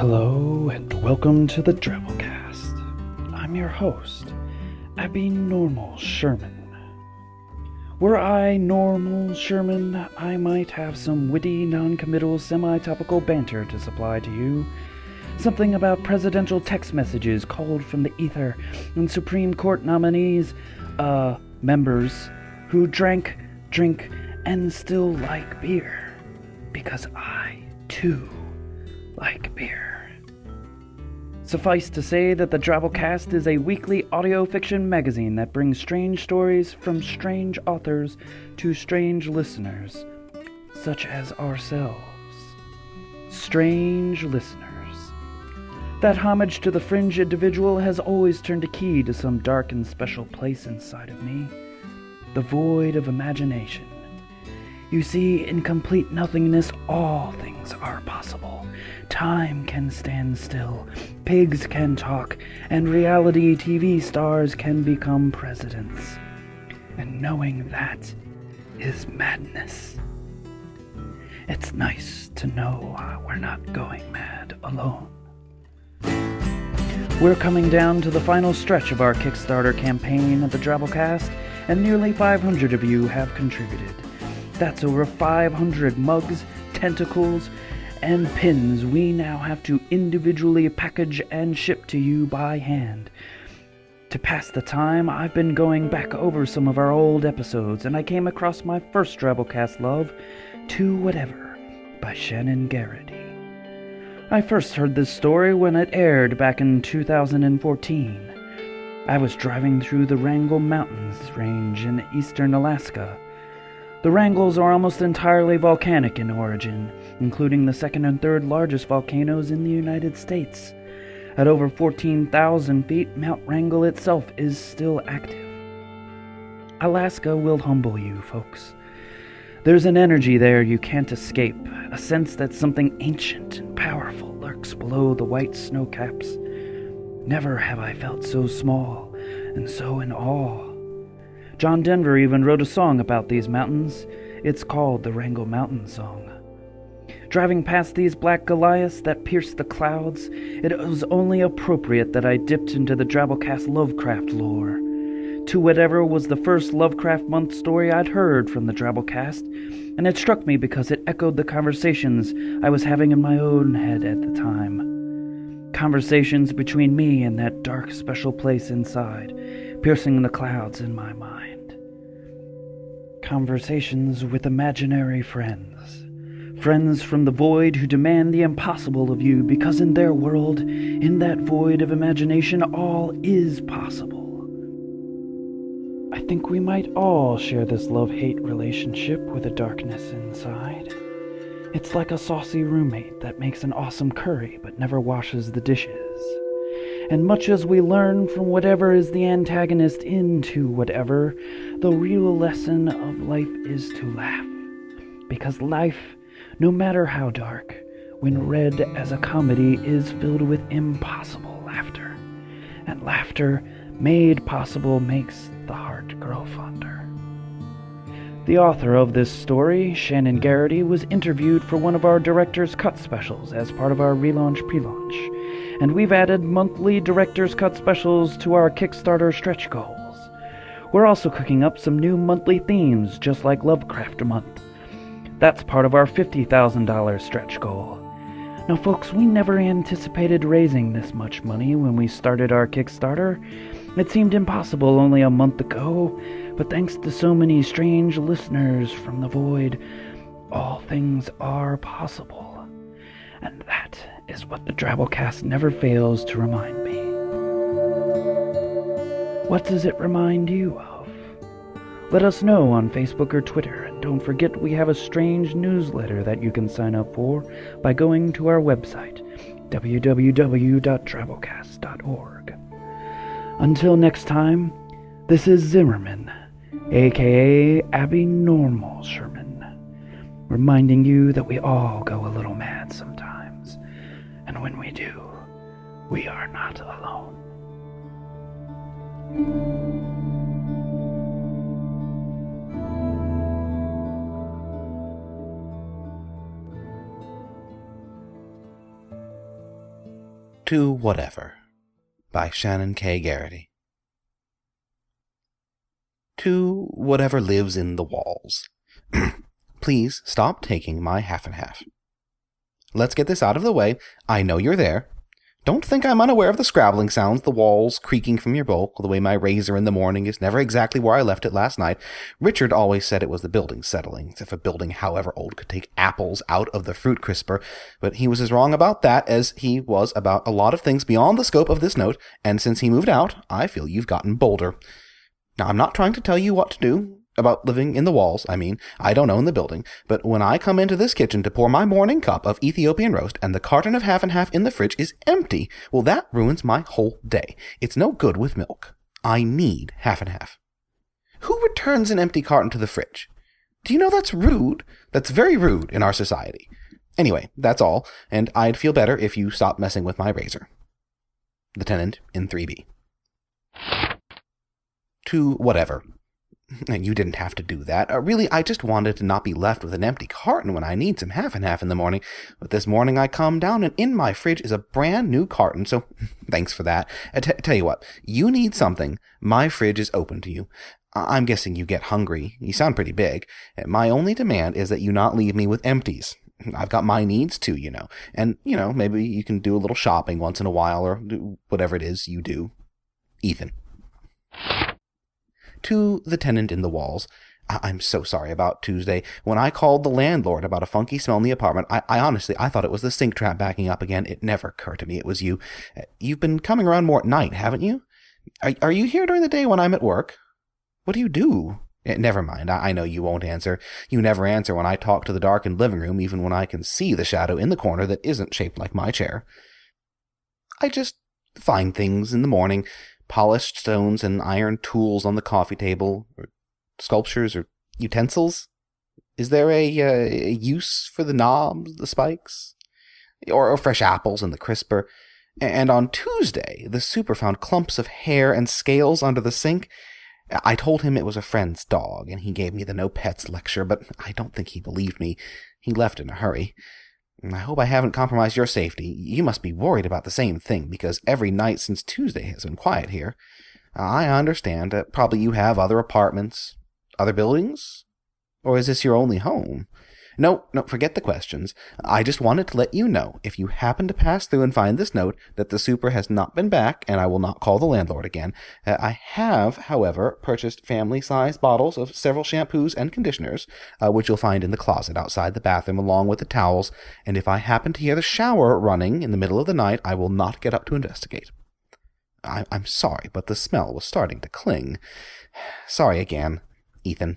Hello and welcome to the Drabblecast. I'm your host, Abby Normal Sherman. Were I normal Sherman, I might have some witty, non-committal, semi-topical banter to supply to you. Something about presidential text messages called from the ether and Supreme Court nominees, uh, members who drank, drink, and still like beer. Because I, too, like beer. Suffice to say that the Drabblecast is a weekly audio fiction magazine that brings strange stories from strange authors to strange listeners, such as ourselves. Strange listeners. That homage to the fringe individual has always turned a key to some dark and special place inside of me the void of imagination. You see, in complete nothingness, all things are possible. Time can stand still, pigs can talk, and reality TV stars can become presidents. And knowing that is madness. It's nice to know uh, we're not going mad alone. We're coming down to the final stretch of our Kickstarter campaign at the Drabblecast, and nearly 500 of you have contributed. That's over 500 mugs, tentacles, and pins we now have to individually package and ship to you by hand. To pass the time, I've been going back over some of our old episodes, and I came across my first Drabblecast love, To Whatever, by Shannon Garrity. I first heard this story when it aired back in 2014. I was driving through the Wrangell Mountains range in eastern Alaska. The Wrangells are almost entirely volcanic in origin, including the second and third largest volcanoes in the United States. At over 14,000 feet, Mount Wrangell itself is still active. Alaska will humble you, folks. There's an energy there you can't escape, a sense that something ancient and powerful lurks below the white snow caps. Never have I felt so small and so in awe. John Denver even wrote a song about these mountains. It's called the Wrangell Mountain Song. Driving past these black Goliaths that pierced the clouds, it was only appropriate that I dipped into the Drabblecast Lovecraft lore. To Whatever was the first Lovecraft Month story I'd heard from the Drabblecast, and it struck me because it echoed the conversations I was having in my own head at the time. Conversations between me and that dark special place inside, piercing the clouds in my mind. Conversations with imaginary friends. Friends from the void who demand the impossible of you because in their world, in that void of imagination, all is possible. I think we might all share this love hate relationship with a darkness inside. It's like a saucy roommate that makes an awesome curry but never washes the dishes. And much as we learn from whatever is the antagonist into whatever, the real lesson of life is to laugh. Because life, no matter how dark, when read as a comedy, is filled with impossible laughter. And laughter made possible makes the heart grow fonder. The author of this story, Shannon Garrity, was interviewed for one of our Director's Cut specials as part of our relaunch pre launch, and we've added monthly Director's Cut specials to our Kickstarter stretch goals. We're also cooking up some new monthly themes, just like Lovecraft Month. That's part of our $50,000 stretch goal. Now, folks, we never anticipated raising this much money when we started our Kickstarter. It seemed impossible only a month ago, but thanks to so many strange listeners from the void, all things are possible. And that is what the Drabblecast never fails to remind me. What does it remind you of? Let us know on Facebook or Twitter, and don't forget we have a strange newsletter that you can sign up for by going to our website, www.drabblecast.org. Until next time, this is Zimmerman, aka Abby Normal Sherman, reminding you that we all go To Whatever by Shannon K. Garrity. To whatever lives in the walls. Please stop taking my half and half. Let's get this out of the way. I know you're there. Don't think I'm unaware of the scrabbling sounds, the walls creaking from your bulk, the way my razor in the morning is never exactly where I left it last night. Richard always said it was the building settling, as if a building, however old, could take apples out of the fruit crisper, but he was as wrong about that as he was about a lot of things beyond the scope of this note, and since he moved out, I feel you've gotten bolder. Now, I'm not trying to tell you what to do about living in the walls, I mean. I don't own the building, but when I come into this kitchen to pour my morning cup of Ethiopian roast and the carton of half and half in the fridge is empty, well, that ruins my whole day. It's no good with milk. I need half and half. Who returns an empty carton to the fridge? Do you know that's rude? That's very rude in our society. Anyway, that's all, and I'd feel better if you stopped messing with my razor. The tenant in 3B. To whatever. And you didn't have to do that. Uh, really, I just wanted to not be left with an empty carton when I need some half and half in the morning. But this morning I come down and in my fridge is a brand new carton, so thanks for that. T- tell you what, you need something. My fridge is open to you. I- I'm guessing you get hungry. You sound pretty big. My only demand is that you not leave me with empties. I've got my needs too, you know. And, you know, maybe you can do a little shopping once in a while or whatever it is you do. Ethan to the tenant in the walls. I- am so sorry about Tuesday. When I called the landlord about a funky smell in the apartment, I, I honestly I thought it was the sink trap backing up again. It never occurred to me it was you. Uh, you've been coming around more at night, haven't you? Are, are you here during the day when I'm at work? What do you do? Eh, never mind. I, I know you won't answer. You never answer when I talk to the darkened living room, even when I can see the shadow in the corner that isn't shaped like my chair. I just find things in the morning, polished stones and iron tools on the coffee table, or sculptures or utensils? Is there a, uh, a use for the knobs, the spikes, or, or fresh apples in the crisper? And on Tuesday, the super found clumps of hair and scales under the sink. I told him it was a friend's dog, and he gave me the no pets lecture, but I don't think he believed me. He left in a hurry. I hope I haven't compromised your safety. You must be worried about the same thing, because every night since Tuesday has been quiet here. I understand. Uh, probably you have other apartments, other buildings? Or is this your only home? No, no, forget the questions. I just wanted to let you know, if you happen to pass through and find this note, that the super has not been back, and I will not call the landlord again. Uh, I have, however, purchased family-sized bottles of several shampoos and conditioners, uh, which you'll find in the closet outside the bathroom, along with the towels, and if I happen to hear the shower running in the middle of the night, I will not get up to investigate. I- I'm sorry, but the smell was starting to cling. Sorry again, Ethan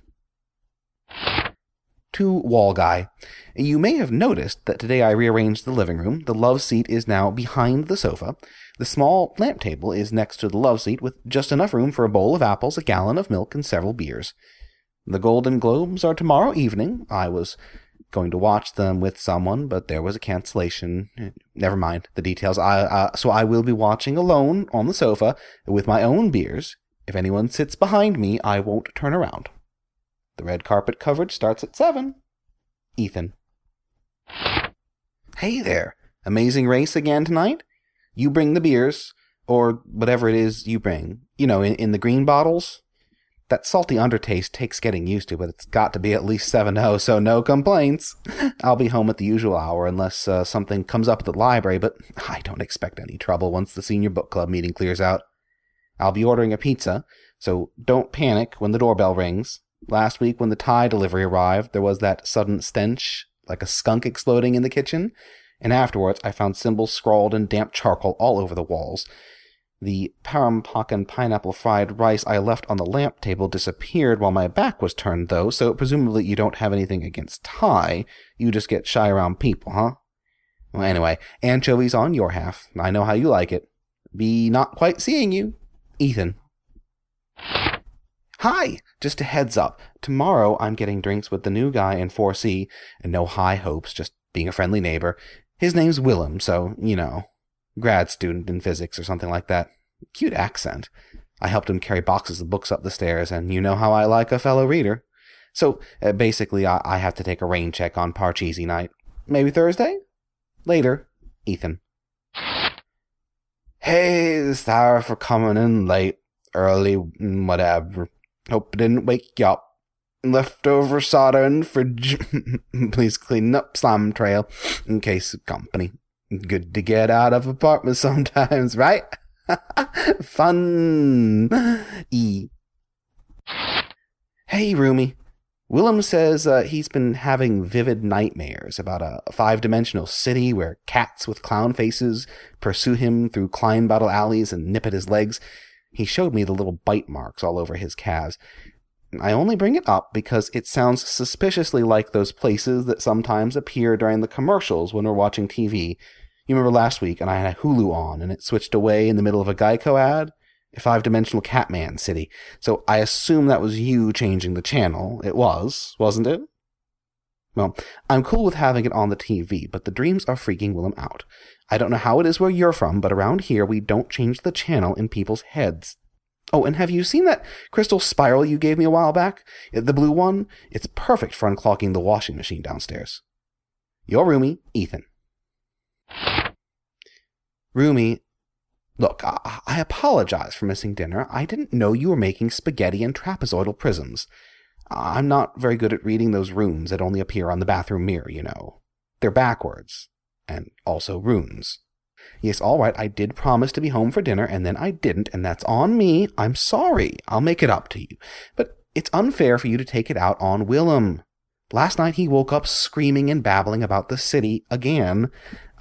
to Wall Guy. You may have noticed that today I rearranged the living room. The love seat is now behind the sofa. The small lamp table is next to the love seat with just enough room for a bowl of apples, a gallon of milk, and several beers. The Golden Globes are tomorrow evening. I was going to watch them with someone, but there was a cancellation. Never mind the details. I uh, so I will be watching alone on the sofa with my own beers. If anyone sits behind me, I won't turn around. The red carpet coverage starts at 7. Ethan. Hey there. Amazing race again tonight? You bring the beers, or whatever it is you bring. You know, in, in the green bottles? That salty undertaste takes getting used to, but it's got to be at least 7 0, so no complaints. I'll be home at the usual hour unless uh, something comes up at the library, but I don't expect any trouble once the senior book club meeting clears out. I'll be ordering a pizza, so don't panic when the doorbell rings. Last week, when the Thai delivery arrived, there was that sudden stench, like a skunk exploding in the kitchen, and afterwards I found symbols scrawled in damp charcoal all over the walls. The parampakan pineapple fried rice I left on the lamp table disappeared while my back was turned, though, so presumably you don't have anything against Thai. You just get shy around people, huh? Well, anyway, anchovies on your half. I know how you like it. Be not quite seeing you. Ethan. Hi! Just a heads up. Tomorrow I'm getting drinks with the new guy in 4C, and no high hopes, just being a friendly neighbor. His name's Willem, so, you know, grad student in physics or something like that. Cute accent. I helped him carry boxes of books up the stairs, and you know how I like a fellow reader. So, uh, basically, I-, I have to take a rain check on Parcheesi night. Maybe Thursday? Later, Ethan. Hey, sorry for coming in late, early, whatever. Hope I didn't wake you up. Leftover soda in fridge. Please clean up slime trail in case of company. Good to get out of apartment sometimes, right? Fun. E. Hey, Roomy. Willem says uh, he's been having vivid nightmares about a five dimensional city where cats with clown faces pursue him through Klein bottle alleys and nip at his legs. He showed me the little bite marks all over his calves. I only bring it up because it sounds suspiciously like those places that sometimes appear during the commercials when we're watching TV. You remember last week, and I had Hulu on, and it switched away in the middle of a Geico ad? A five dimensional Catman city. So I assume that was you changing the channel. It was, wasn't it? Well, I'm cool with having it on the TV, but the dreams are freaking Willem out. I don't know how it is where you're from, but around here we don't change the channel in people's heads. Oh, and have you seen that crystal spiral you gave me a while back? The blue one? It's perfect for unclogging the washing machine downstairs. Your roomie, Ethan. Roomie, look, I, I apologize for missing dinner. I didn't know you were making spaghetti and trapezoidal prisms. I'm not very good at reading those runes that only appear on the bathroom mirror, you know. They're backwards, and also runes. Yes, all right, I did promise to be home for dinner, and then I didn't, and that's on me. I'm sorry. I'll make it up to you. But it's unfair for you to take it out on Willem. Last night he woke up screaming and babbling about the city again.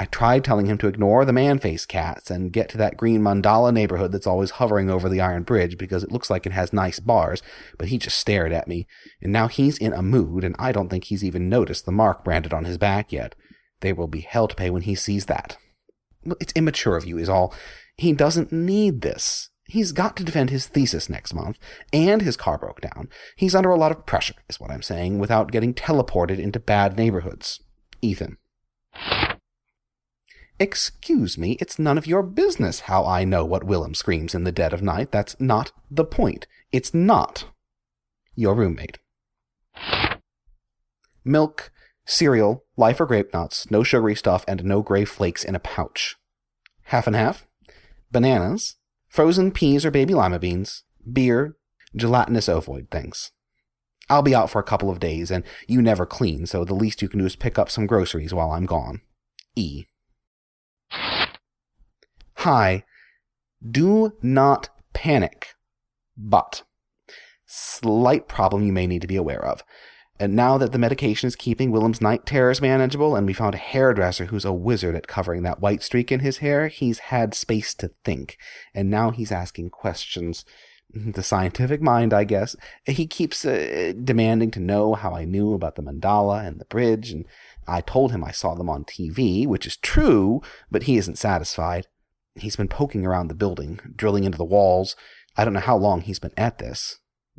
I tried telling him to ignore the man face cats and get to that green mandala neighborhood that's always hovering over the iron bridge because it looks like it has nice bars, but he just stared at me. And now he's in a mood, and I don't think he's even noticed the mark branded on his back yet. There will be hell to pay when he sees that. It's immature of you, is all. He doesn't need this. He's got to defend his thesis next month, and his car broke down. He's under a lot of pressure, is what I'm saying, without getting teleported into bad neighborhoods. Ethan. Excuse me, it's none of your business how I know what Willem screams in the dead of night. That's not the point. It's not. Your roommate. Milk, cereal, life or grape nuts, no sugary stuff, and no gray flakes in a pouch. Half and half. Bananas, frozen peas or baby lima beans, beer, gelatinous ovoid things. I'll be out for a couple of days, and you never clean, so the least you can do is pick up some groceries while I'm gone. E. Hi. Do not panic. But, slight problem you may need to be aware of. And now that the medication is keeping Willem's night terrors manageable, and we found a hairdresser who's a wizard at covering that white streak in his hair, he's had space to think. And now he's asking questions. The scientific mind, I guess. He keeps uh, demanding to know how I knew about the mandala and the bridge, and I told him I saw them on TV, which is true, but he isn't satisfied. He's been poking around the building, drilling into the walls. I don't know how long he's been at this.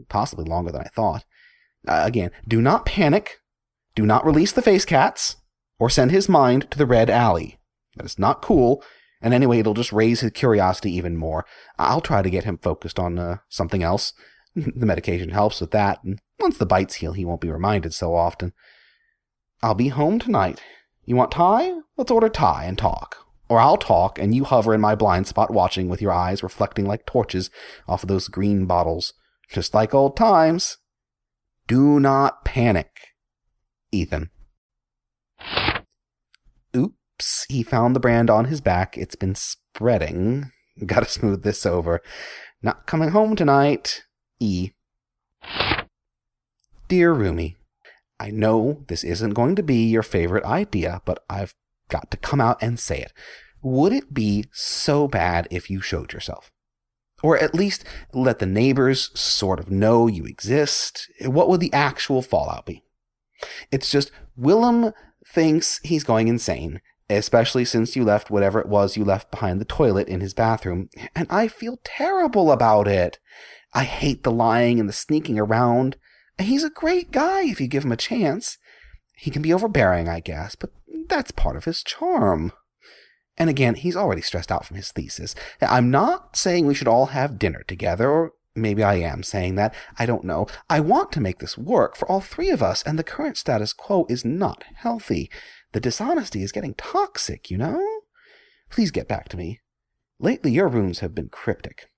Possibly longer than I thought. Uh, again, do not panic. Do not release the face cats or send his mind to the red alley. That is not cool. And anyway, it'll just raise his curiosity even more. I'll try to get him focused on uh, something else. the medication helps with that. And once the bites heal, he won't be reminded so often. I'll be home tonight. You want Thai? Let's order Thai and talk. Or I'll talk and you hover in my blind spot watching with your eyes reflecting like torches off of those green bottles. Just like old times. Do not panic. Ethan. Oops, he found the brand on his back. It's been spreading. Gotta smooth this over. Not coming home tonight. E. Dear Roomy, I know this isn't going to be your favorite idea, but I've got to come out and say it. Would it be so bad if you showed yourself? Or at least let the neighbors sort of know you exist. What would the actual fallout be? It's just Willem thinks he's going insane, especially since you left whatever it was you left behind the toilet in his bathroom, and I feel terrible about it. I hate the lying and the sneaking around. He's a great guy if you give him a chance. He can be overbearing, I guess, but that's part of his charm. And again, he's already stressed out from his thesis. I'm not saying we should all have dinner together, or maybe I am saying that. I don't know. I want to make this work for all three of us, and the current status quo is not healthy. The dishonesty is getting toxic, you know? Please get back to me. Lately, your runes have been cryptic.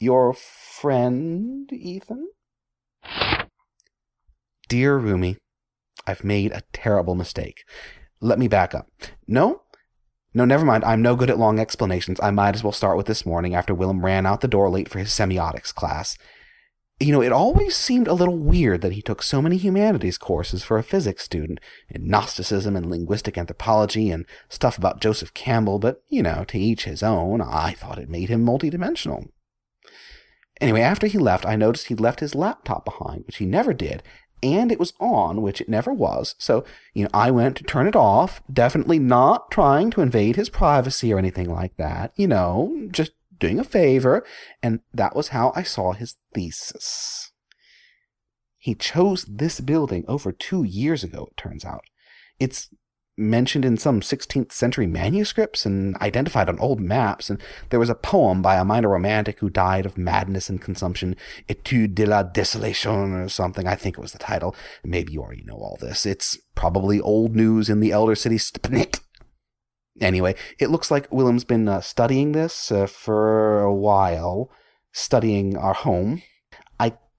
Your friend, Ethan? Dear Roomie, I've made a terrible mistake. Let me back up. No? No, never mind. I'm no good at long explanations. I might as well start with this morning after Willem ran out the door late for his semiotics class. You know, it always seemed a little weird that he took so many humanities courses for a physics student, in Gnosticism and linguistic anthropology and stuff about Joseph Campbell, but, you know, to each his own, I thought it made him multidimensional. Anyway, after he left, I noticed he'd left his laptop behind, which he never did, and it was on, which it never was. So, you know, I went to turn it off, definitely not trying to invade his privacy or anything like that, you know, just doing a favor, and that was how I saw his thesis. He chose this building over two years ago, it turns out. It's mentioned in some 16th century manuscripts and identified on old maps, and there was a poem by a minor romantic who died of madness and consumption, Etude de la Desolation or something, I think it was the title. Maybe you already know all this. It's probably old news in the elder city. Anyway, it looks like Willem's been uh, studying this uh, for a while, studying our home.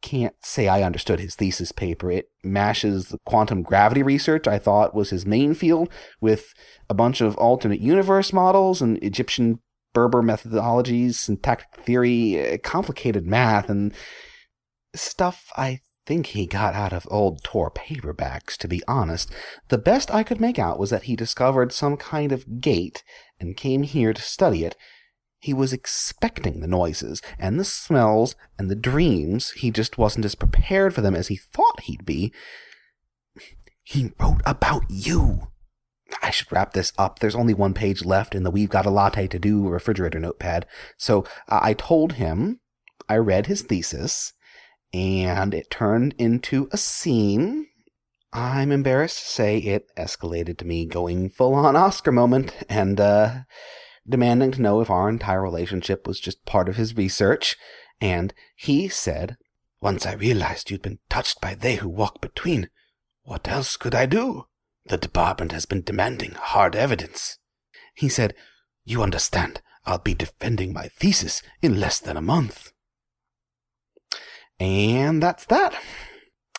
Can't say I understood his thesis paper. It mashes the quantum gravity research I thought was his main field with a bunch of alternate universe models and Egyptian Berber methodologies, syntactic theory, uh, complicated math, and stuff I think he got out of old Tor paperbacks, to be honest. The best I could make out was that he discovered some kind of gate and came here to study it. He was expecting the noises and the smells and the dreams. He just wasn't as prepared for them as he thought he'd be. He wrote about you. I should wrap this up. There's only one page left in the We've Got a Latte to Do refrigerator notepad. So uh, I told him I read his thesis and it turned into a scene. I'm embarrassed to say it escalated to me going full on Oscar moment and uh, demanding to know if our entire relationship was just part of his research. And he said, Once I realized you'd been touched by they who walk between, what else could I do? The department has been demanding hard evidence. He said, You understand, I'll be defending my thesis in less than a month. And that's that.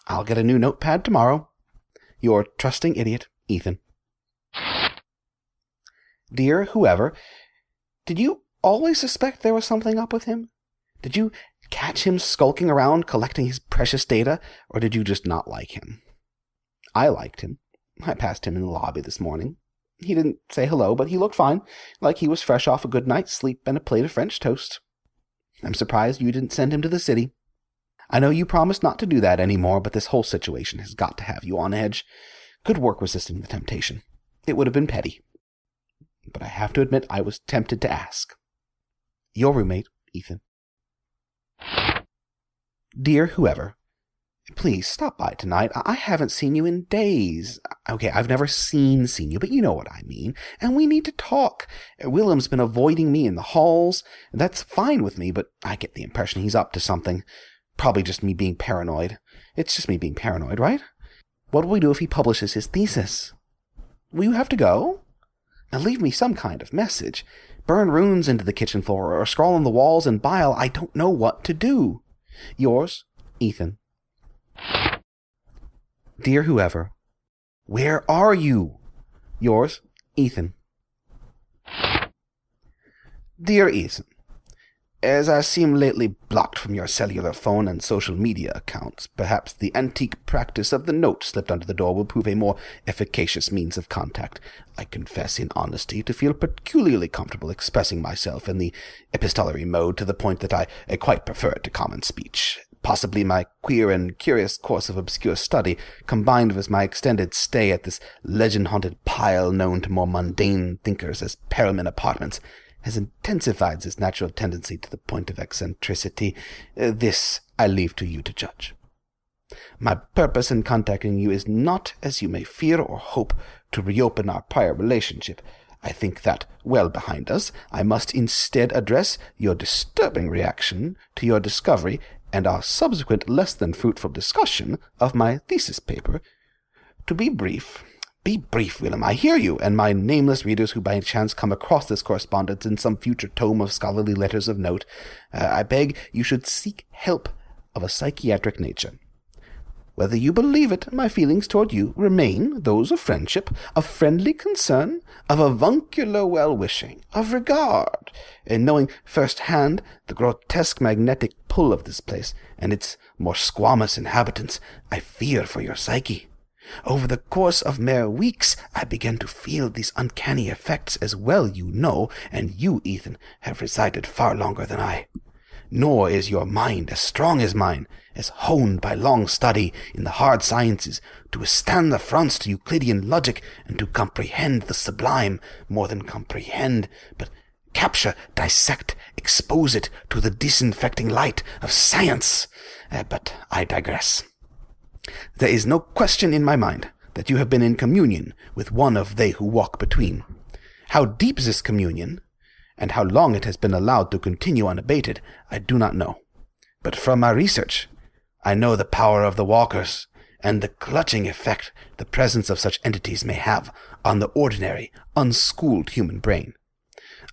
I'll get a new notepad tomorrow. Your trusting idiot, Ethan. Dear whoever, did you always suspect there was something up with him? Did you catch him skulking around collecting his precious data, or did you just not like him? I liked him. I passed him in the lobby this morning. He didn't say hello, but he looked fine, like he was fresh off a good night's sleep and a plate of French toast. I'm surprised you didn't send him to the city. I know you promised not to do that anymore, but this whole situation has got to have you on edge. Good work resisting the temptation. It would have been petty. But I have to admit I was tempted to ask. Your roommate, Ethan. Dear whoever, please stop by tonight. I haven't seen you in days. Okay, I've never seen seen you, but you know what I mean. And we need to talk. Willem's been avoiding me in the halls. That's fine with me, but I get the impression he's up to something. Probably just me being paranoid. It's just me being paranoid, right? What will we do if he publishes his thesis? Will you have to go? Now leave me some kind of message. Burn runes into the kitchen floor or scrawl on the walls in bile. I don't know what to do. Yours, Ethan. Dear whoever, where are you? Yours, Ethan. Dear Ethan, as I seem lately blocked from your cellular phone and social media accounts, perhaps the antique practice of the note slipped under the door will prove a more efficacious means of contact. I confess in honesty to feel peculiarly comfortable expressing myself in the epistolary mode to the point that I, I quite prefer it to common speech. Possibly my queer and curious course of obscure study, combined with my extended stay at this legend-haunted pile known to more mundane thinkers as Perelman Apartments, has intensified this natural tendency to the point of eccentricity. Uh, this I leave to you to judge. My purpose in contacting you is not, as you may fear or hope, to reopen our prior relationship. I think that, well behind us, I must instead address your disturbing reaction to your discovery and our subsequent less than fruitful discussion of my thesis paper. To be brief, Be brief, Willem. I hear you, and my nameless readers who by chance come across this correspondence in some future tome of scholarly letters of note, uh, I beg you should seek help of a psychiatric nature. Whether you believe it, my feelings toward you remain those of friendship, of friendly concern, of avuncular well-wishing, of regard, in knowing first-hand the grotesque magnetic pull of this place and its more squamous inhabitants, I fear for your psyche. Over the course of mere weeks, I began to feel these uncanny effects as well you know, and you, Ethan, have resided far longer than I nor is your mind as strong as mine, as honed by long study in the hard sciences, to withstand the fronts to Euclidean logic, and to comprehend the sublime, more than comprehend, but capture, dissect, expose it to the disinfecting light of science. Uh, but I digress. There is no question in my mind that you have been in communion with one of they who walk between. How deep this communion, and how long it has been allowed to continue unabated, I do not know. But from my research, I know the power of the walkers, and the clutching effect the presence of such entities may have on the ordinary, unschooled human brain.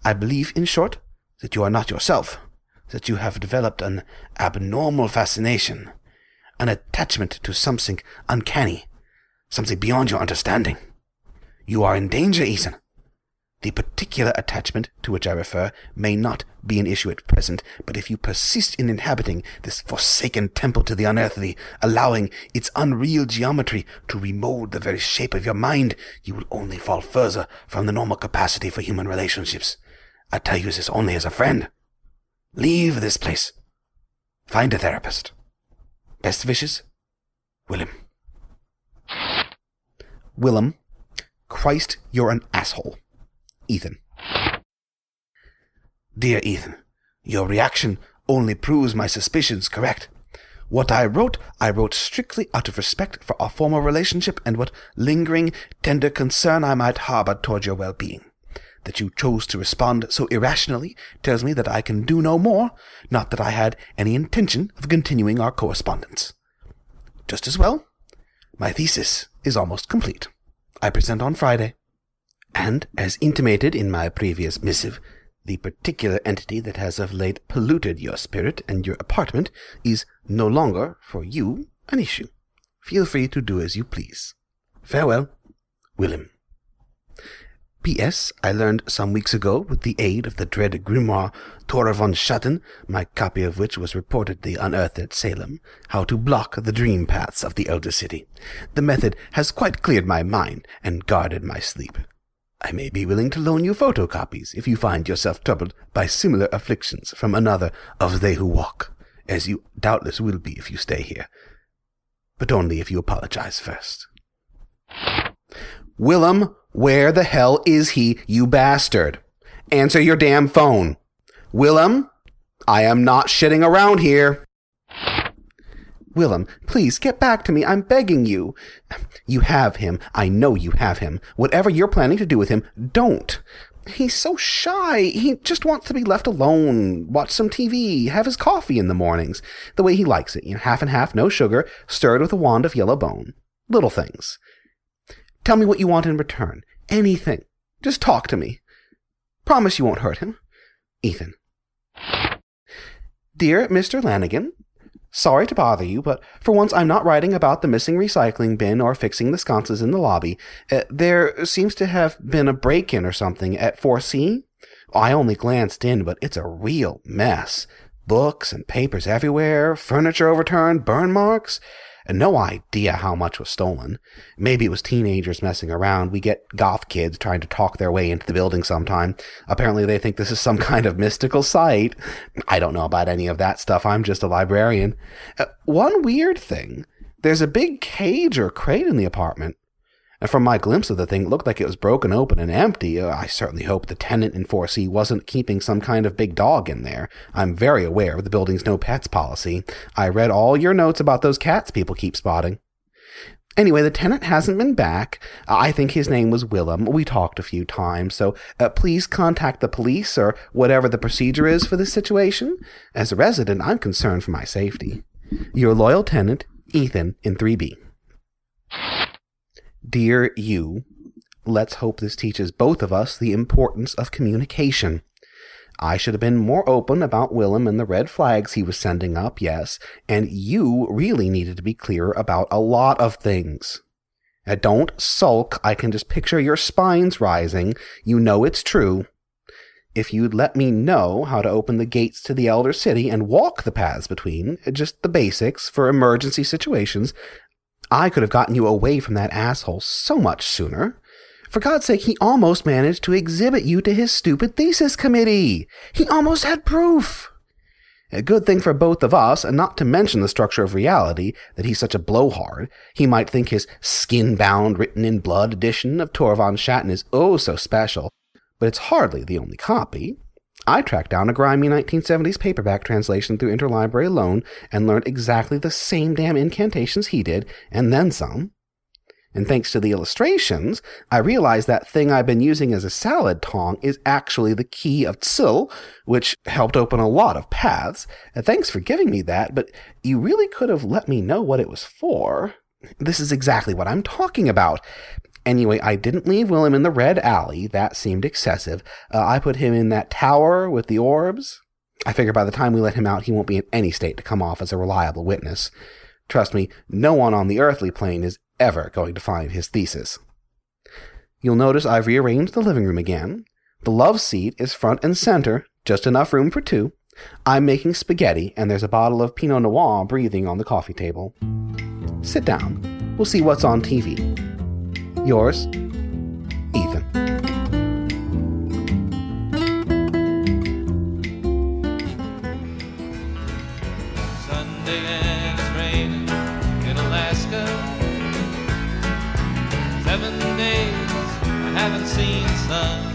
I believe, in short, that you are not yourself, that you have developed an abnormal fascination, an attachment to something uncanny, something beyond your understanding. You are in danger, Ethan. The particular attachment to which I refer may not be an issue at present, but if you persist in inhabiting this forsaken temple to the unearthly, allowing its unreal geometry to remold the very shape of your mind, you will only fall further from the normal capacity for human relationships. I tell you this only as a friend. Leave this place. Find a therapist. Best wishes, Willem. Willem, Christ, you're an asshole. Ethan. Dear Ethan, your reaction only proves my suspicions correct. What I wrote, I wrote strictly out of respect for our former relationship and what lingering, tender concern I might harbor toward your well-being. That you chose to respond so irrationally tells me that I can do no more, not that I had any intention of continuing our correspondence. Just as well, my thesis is almost complete. I present on Friday. And, as intimated in my previous missive, the particular entity that has of late polluted your spirit and your apartment is no longer, for you, an issue. Feel free to do as you please. Farewell, Willem. P.S. I learned some weeks ago, with the aid of the dread grimoire Tora von Schatten, my copy of which was reportedly unearthed at Salem, how to block the dream paths of the Elder City. The method has quite cleared my mind and guarded my sleep. I may be willing to loan you photocopies if you find yourself troubled by similar afflictions from another of they who walk, as you doubtless will be if you stay here. But only if you apologize first. Willem, where the hell is he, you bastard? Answer your damn phone. Willem, I am not shitting around here. Willem, please get back to me. I'm begging you. You have him. I know you have him. Whatever you're planning to do with him, don't. He's so shy. He just wants to be left alone, watch some TV, have his coffee in the mornings, the way he likes it. You know, half and half, no sugar, stirred with a wand of yellow bone. Little things. Tell me what you want in return. Anything. Just talk to me. Promise you won't hurt him. Ethan. Dear Mr. Lanigan, Sorry to bother you, but for once I'm not writing about the missing recycling bin or fixing the sconces in the lobby. Uh, there seems to have been a break in or something at 4C. I only glanced in, but it's a real mess. Books and papers everywhere, furniture overturned, burn marks and no idea how much was stolen. Maybe it was teenagers messing around. We get goth kids trying to talk their way into the building sometime. Apparently they think this is some kind of mystical site. I don't know about any of that stuff. I'm just a librarian. Uh, one weird thing. There's a big cage or crate in the apartment and from my glimpse of the thing, it looked like it was broken open and empty. Uh, I certainly hope the tenant in 4C wasn't keeping some kind of big dog in there. I'm very aware of the building's no pets policy. I read all your notes about those cats people keep spotting. Anyway, the tenant hasn't been back. I think his name was Willem. We talked a few times, so uh, please contact the police or whatever the procedure is for this situation. As a resident, I'm concerned for my safety. Your loyal tenant, Ethan, in 3B. Dear you, let's hope this teaches both of us the importance of communication. I should have been more open about Willem and the red flags he was sending up, yes, and you really needed to be clearer about a lot of things. Uh, don't sulk, I can just picture your spines rising. You know it's true. If you'd let me know how to open the gates to the Elder City and walk the paths between, uh, just the basics for emergency situations, I could have gotten you away from that asshole so much sooner. For God's sake, he almost managed to exhibit you to his stupid thesis committee. He almost had proof. A good thing for both of us, and not to mention the structure of reality, that he's such a blowhard. He might think his skin-bound, written-in-blood edition of Tor von Schatten is oh so special, but it's hardly the only copy. I tracked down a grimy 1970s paperback translation through Interlibrary Loan and learned exactly the same damn incantations he did, and then some. And thanks to the illustrations, I realized that thing I've been using as a salad tong is actually the key of Tsil, which helped open a lot of paths. And thanks for giving me that, but you really could have let me know what it was for. This is exactly what I'm talking about. Anyway, I didn't leave Willem in the red alley. That seemed excessive. Uh, I put him in that tower with the orbs. I figure by the time we let him out, he won't be in any state to come off as a reliable witness. Trust me, no one on the earthly plane is ever going to find his thesis. You'll notice I've rearranged the living room again. The love seat is front and center, just enough room for two. I'm making spaghetti, and there's a bottle of Pinot Noir breathing on the coffee table. Sit down. We'll see what's on TV. Yours, Ethan. Sunday and it's raining in Alaska. Seven days I haven't seen sun.